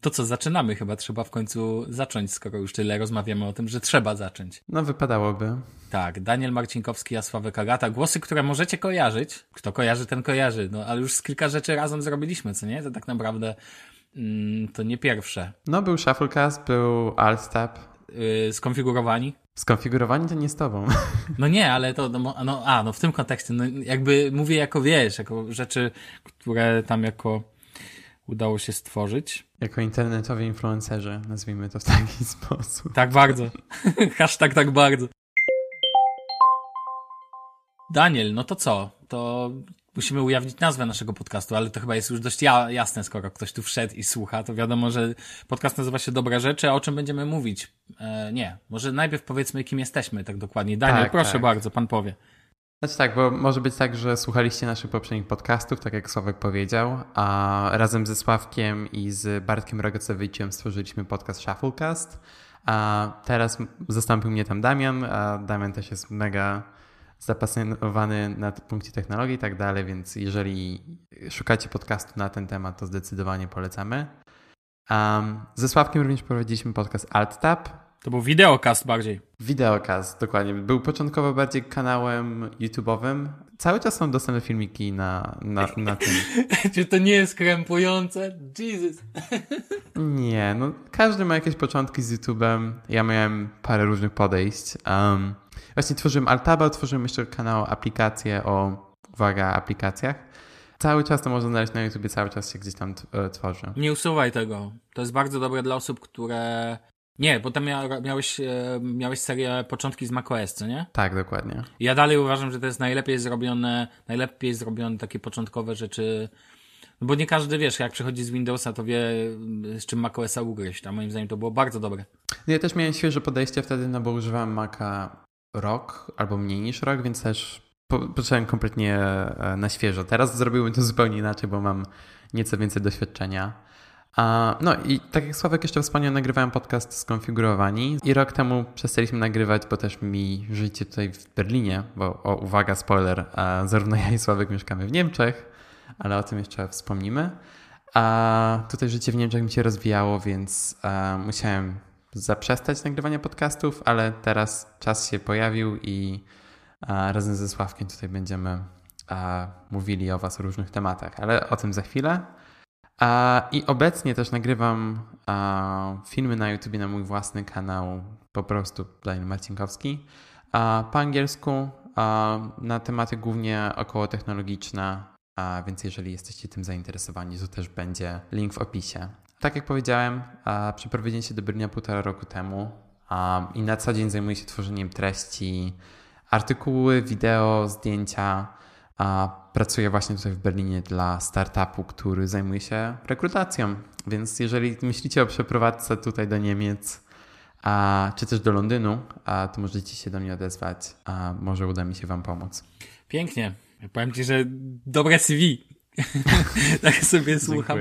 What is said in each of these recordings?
To co, zaczynamy chyba. Trzeba w końcu zacząć, skoro już tyle rozmawiamy o tym, że trzeba zacząć. No, wypadałoby. Tak, Daniel Marcinkowski, a Sławek Agata. Głosy, które możecie kojarzyć. Kto kojarzy, ten kojarzy. No, ale już z kilka rzeczy razem zrobiliśmy, co nie? To tak naprawdę mm, to nie pierwsze. No, był Shufflecast, był Alstab. Yy, skonfigurowani. Skonfigurowani to nie z tobą. No nie, ale to, no, no, a, no w tym kontekście, no jakby mówię jako, wiesz, jako rzeczy, które tam jako udało się stworzyć. Jako internetowi influencerzy, nazwijmy to w taki sposób. Tak bardzo. Hashtag tak bardzo. Daniel, no to co? To musimy ujawnić nazwę naszego podcastu, ale to chyba jest już dość ja jasne, skoro ktoś tu wszedł i słucha, to wiadomo, że podcast nazywa się Dobre Rzeczy, a o czym będziemy mówić? E, nie, może najpierw powiedzmy, kim jesteśmy tak dokładnie. Daniel, tak, proszę tak. bardzo, pan powie. Znaczy tak, bo może być tak, że słuchaliście naszych poprzednich podcastów, tak jak Sławek powiedział, a razem ze Sławkiem i z Bartkiem Rogocewiczem stworzyliśmy podcast Shufflecast, a teraz zastąpił mnie tam Damian, a Damian też jest mega zapasjonowany na punkcie technologii i tak dalej, więc jeżeli szukacie podcastu na ten temat, to zdecydowanie polecamy. Um, ze Sławkiem również prowadziliśmy podcast AltTap. To był wideokast bardziej. Wideokast, dokładnie. Był początkowo bardziej kanałem YouTube'owym. Cały czas są dostępne filmiki na, na, na tym. Czy to nie jest krępujące? Jesus. nie, no każdy ma jakieś początki z YouTube'em. Ja miałem parę różnych podejść. Um, Właśnie tworzyłem Altaba, tworzyłem jeszcze kanał aplikacje o, uwaga, aplikacjach. Cały czas to można znaleźć na YouTube, cały czas się gdzieś tam e, tworzy. Nie usuwaj tego. To jest bardzo dobre dla osób, które... Nie, bo tam miałeś, e, miałeś serię początki z macOS, co nie? Tak, dokładnie. Ja dalej uważam, że to jest najlepiej zrobione, najlepiej zrobione takie początkowe rzeczy, no bo nie każdy, wiesz, jak przychodzi z Windowsa, to wie, z czym macOSa ugryźć, a moim zdaniem to było bardzo dobre. Ja też miałem świeże podejście wtedy, no bo używałem Maca rok albo mniej niż rok, więc też począłem kompletnie e, na świeżo. Teraz zrobiłbym to zupełnie inaczej, bo mam nieco więcej doświadczenia. No i tak jak Sławek jeszcze wspomniał, nagrywałem podcast Skonfigurowani i rok temu przestaliśmy nagrywać, bo też mi życie tutaj w Berlinie, bo o, uwaga, spoiler, zarówno ja i Sławek mieszkamy w Niemczech, ale o tym jeszcze wspomnimy. A tutaj życie w Niemczech mi się rozwijało, więc musiałem zaprzestać nagrywania podcastów, ale teraz czas się pojawił i razem ze Sławkiem tutaj będziemy mówili o Was o różnych tematach, ale o tym za chwilę. I obecnie też nagrywam filmy na YouTube na mój własny kanał, po prostu Daniel Marcinkowski, po angielsku na tematy głównie około technologiczne, więc jeżeli jesteście tym zainteresowani, to też będzie link w opisie. Tak jak powiedziałem, przeprowadziłem się do Berlina półtora roku temu i na co dzień zajmuję się tworzeniem treści, artykuły, wideo, zdjęcia. Pracuję właśnie tutaj w Berlinie dla startupu, który zajmuje się rekrutacją. Więc jeżeli myślicie o przeprowadzce tutaj do Niemiec, czy też do Londynu, to możecie się do mnie odezwać. Może uda mi się Wam pomóc. Pięknie. Powiem Ci, że dobre CV. tak sobie słucham.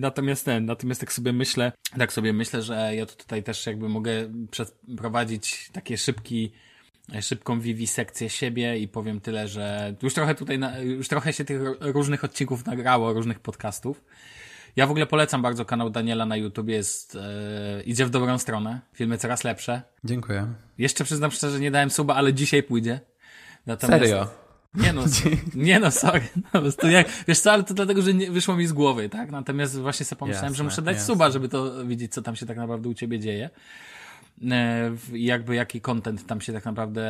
Natomiast ten, natomiast tak sobie myślę, tak sobie myślę, że ja tutaj też jakby mogę przeprowadzić takie szybki, szybką wiwisekcję siebie i powiem tyle, że już trochę tutaj, już trochę się tych różnych odcinków nagrało, różnych podcastów. Ja w ogóle polecam bardzo kanał Daniela na YouTube, jest, e, idzie w dobrą stronę, filmy coraz lepsze. Dziękuję. Jeszcze przyznam szczerze, nie dałem suba, ale dzisiaj pójdzie. Natomiast, Serio? Nie no, nie no, sorry. No, to jak, wiesz co, ale to dlatego, że nie, wyszło mi z głowy, tak? Natomiast właśnie sobie pomyślałem, jasne, że muszę dać jasne. suba, żeby to widzieć, co tam się tak naprawdę u ciebie dzieje. E, jakby jaki content tam się tak naprawdę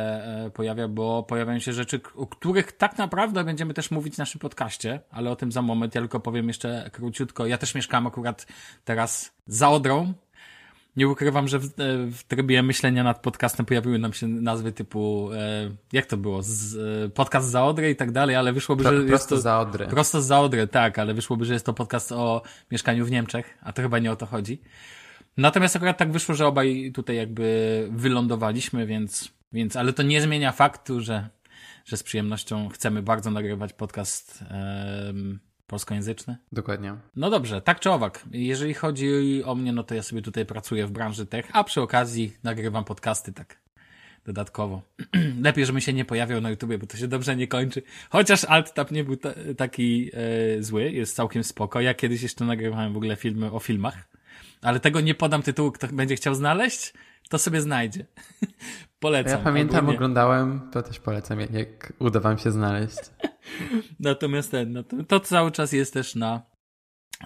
e, pojawia, bo pojawiają się rzeczy, o których tak naprawdę będziemy też mówić w naszym podcaście, ale o tym za moment. Ja tylko powiem jeszcze króciutko. Ja też mieszkam akurat teraz za Odrą, nie ukrywam, że w, w trybie myślenia nad podcastem pojawiły nam się nazwy typu, e, jak to było, z, e, podcast za Odrę i tak dalej, ale wyszłoby, Pro, że jest to... za Odrę. Prosto za Odrę, tak, ale wyszłoby, że jest to podcast o mieszkaniu w Niemczech, a to chyba nie o to chodzi. Natomiast akurat tak wyszło, że obaj tutaj jakby wylądowaliśmy, więc, więc ale to nie zmienia faktu, że, że z przyjemnością chcemy bardzo nagrywać podcast polskojęzyczny? Dokładnie. No dobrze, tak czy owak. Jeżeli chodzi o mnie, no to ja sobie tutaj pracuję w branży tech, a przy okazji nagrywam podcasty tak dodatkowo. Lepiej, żebym się nie pojawiał na YouTubie, bo to się dobrze nie kończy. Chociaż alt-tab nie był ta, taki e, zły, jest całkiem spoko. Ja kiedyś jeszcze nagrywałem w ogóle filmy o filmach, ale tego nie podam tytułu, kto będzie chciał znaleźć, to sobie znajdzie. polecam. Ja pamiętam, oglądałem, to też polecam, jak uda wam się znaleźć. Natomiast ten, no to, to cały czas jest też na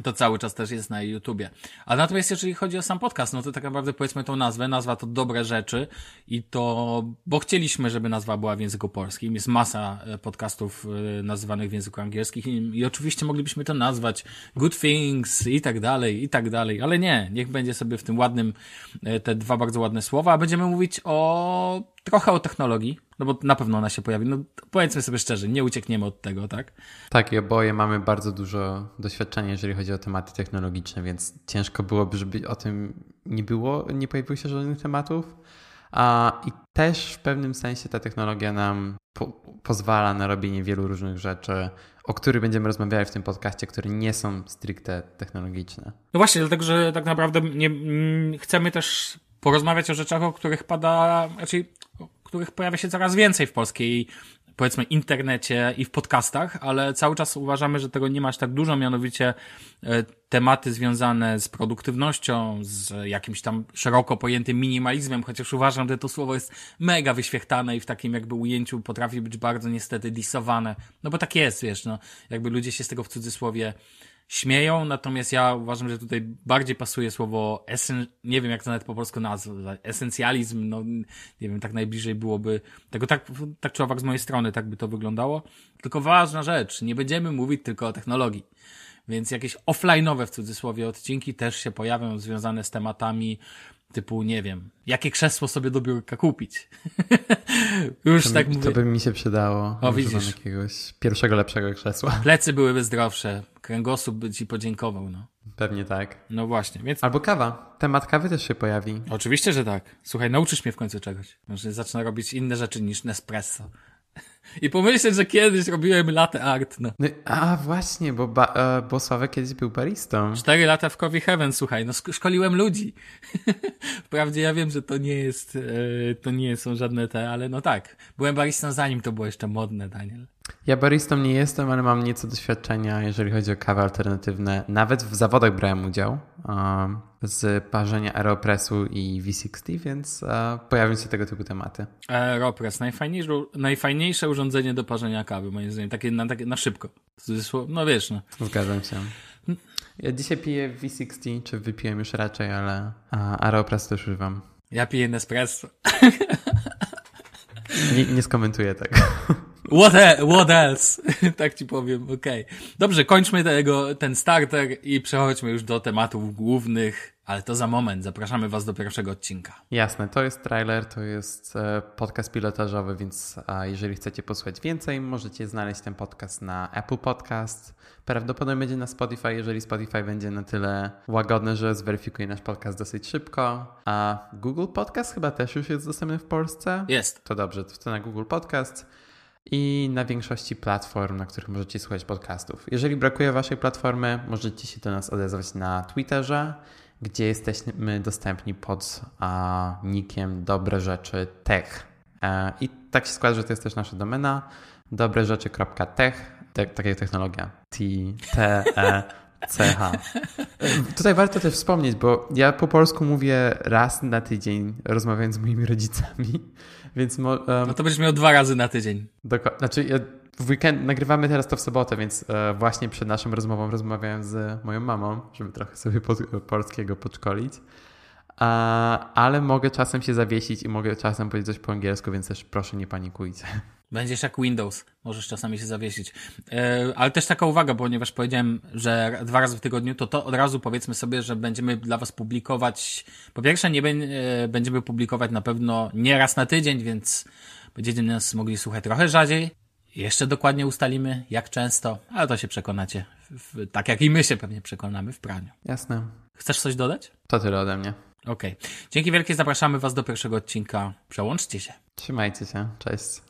to cały czas też jest na YouTubie. A natomiast jeżeli chodzi o sam podcast, no to tak naprawdę powiedzmy tą nazwę. Nazwa to Dobre Rzeczy i to, bo chcieliśmy, żeby nazwa była w języku polskim. Jest masa e, podcastów e, nazywanych w języku angielskim i, i oczywiście moglibyśmy to nazwać Good Things i tak dalej, i tak dalej, ale nie, niech będzie sobie w tym ładnym, e, te dwa bardzo ładne słowa, a będziemy mówić o trochę o technologii, no bo na pewno ona się pojawi. No powiedzmy sobie szczerze, nie uciekniemy od tego, tak? Tak, i oboje mamy bardzo dużo doświadczenia, jeżeli chodzi o tematy technologiczne, więc ciężko byłoby, żeby o tym nie było, nie pojawiło się żadnych tematów. A, I też w pewnym sensie ta technologia nam po, pozwala na robienie wielu różnych rzeczy, o których będziemy rozmawiali w tym podcaście, które nie są stricte technologiczne. No właśnie, dlatego że tak naprawdę nie, chcemy też porozmawiać o rzeczach, o których pada, raczej których pojawia się coraz więcej w polskiej powiedzmy internecie i w podcastach, ale cały czas uważamy, że tego nie ma aż tak dużo, mianowicie e, tematy związane z produktywnością, z jakimś tam szeroko pojętym minimalizmem, chociaż uważam, że to słowo jest mega wyświechtane i w takim jakby ujęciu potrafi być bardzo niestety disowane. No bo tak jest, wiesz, no, jakby ludzie się z tego w cudzysłowie śmieją, natomiast ja uważam, że tutaj bardziej pasuje słowo esen, nie wiem jak to nawet po polsku nazwać, esencjalizm, no nie wiem, tak najbliżej byłoby tego, tak, tak czy owak z mojej strony tak by to wyglądało. Tylko ważna rzecz, nie będziemy mówić tylko o technologii. Więc jakieś offline'owe w cudzysłowie odcinki też się pojawią związane z tematami typu, nie wiem, jakie krzesło sobie do biurka kupić. Już to tak mi, mówię. To by mi się przydało. O, widzisz. jakiegoś pierwszego, lepszego krzesła. Plecy byłyby zdrowsze, kręgosłup by ci podziękował, no. Pewnie tak. No właśnie, więc... Albo kawa. Temat kawy też się pojawi. Oczywiście, że tak. Słuchaj, nauczysz mnie w końcu czegoś. Może zacznę robić inne rzeczy niż Nespresso. I pomyśleć, że kiedyś robiłem latte art, no. no a właśnie, bo, ba, e, bo Sławek kiedyś był baristą. Cztery lata w Coffee Heaven, słuchaj, no szkoliłem ludzi. Wprawdzie ja wiem, że to nie jest, e, to nie są żadne te, ale no tak. Byłem baristą zanim to było jeszcze modne, Daniel. Ja baristą nie jestem, ale mam nieco doświadczenia, jeżeli chodzi o kawy alternatywne. Nawet w zawodach brałem udział z parzenia Aeropressu i V60, więc uh, pojawią się tego typu tematy. Aeropress, najfajniejsze, najfajniejsze urządzenie do parzenia kawy, moim zdaniem, takie na, takie, na szybko. No wiesz, no. Zgadzam się. Ja dzisiaj piję V60, czy wypiłem już raczej, ale Aeropress też używam. Ja piję Nespresso. Nie, nie skomentuję tego. What, e what else? tak ci powiem, okej. Okay. Dobrze, kończmy tego, ten starter i przechodźmy już do tematów głównych, ale to za moment. Zapraszamy Was do pierwszego odcinka. Jasne, to jest trailer, to jest e, podcast pilotażowy, więc jeżeli chcecie posłuchać więcej, możecie znaleźć ten podcast na Apple Podcast. Prawdopodobnie będzie na Spotify, jeżeli Spotify będzie na tyle łagodny, że zweryfikuje nasz podcast dosyć szybko. A Google Podcast chyba też już jest dostępny w Polsce. Jest. To dobrze, to na Google Podcast i na większości platform, na których możecie słuchać podcastów. Jeżeli brakuje Waszej platformy, możecie się do nas odezwać na Twitterze, gdzie jesteśmy dostępni pod a, nickiem Dobre Rzeczy Tech. E, I tak się składa, że to jest też nasza domena dobrerzeczy.tech, te, tak jak technologia. T, T, E, C, H. Tutaj warto też wspomnieć, bo ja po polsku mówię raz na tydzień, rozmawiając z moimi rodzicami. Więc mo, um, no to będziesz miał dwa razy na tydzień. Dokładnie. Znaczy, ja w weekend nagrywamy teraz to w sobotę, więc e, właśnie przed naszą rozmową rozmawiałem z moją mamą, żeby trochę sobie pod, polskiego podszkolić. A, ale mogę czasem się zawiesić i mogę czasem powiedzieć coś po angielsku, więc też proszę nie panikujcie. Będziesz jak Windows, możesz czasami się zawiesić. E, ale też taka uwaga, ponieważ powiedziałem, że dwa razy w tygodniu, to to od razu powiedzmy sobie, że będziemy dla Was publikować. Po pierwsze, nie e, będziemy publikować na pewno nie raz na tydzień, więc będziecie nas mogli słuchać trochę rzadziej. Jeszcze dokładnie ustalimy, jak często, ale to się przekonacie, tak jak i my się pewnie przekonamy w praniu. Jasne. Chcesz coś dodać? To tyle ode mnie. Okej. Okay. Dzięki wielkie, zapraszamy Was do pierwszego odcinka. Przełączcie się. Trzymajcie się. Cześć.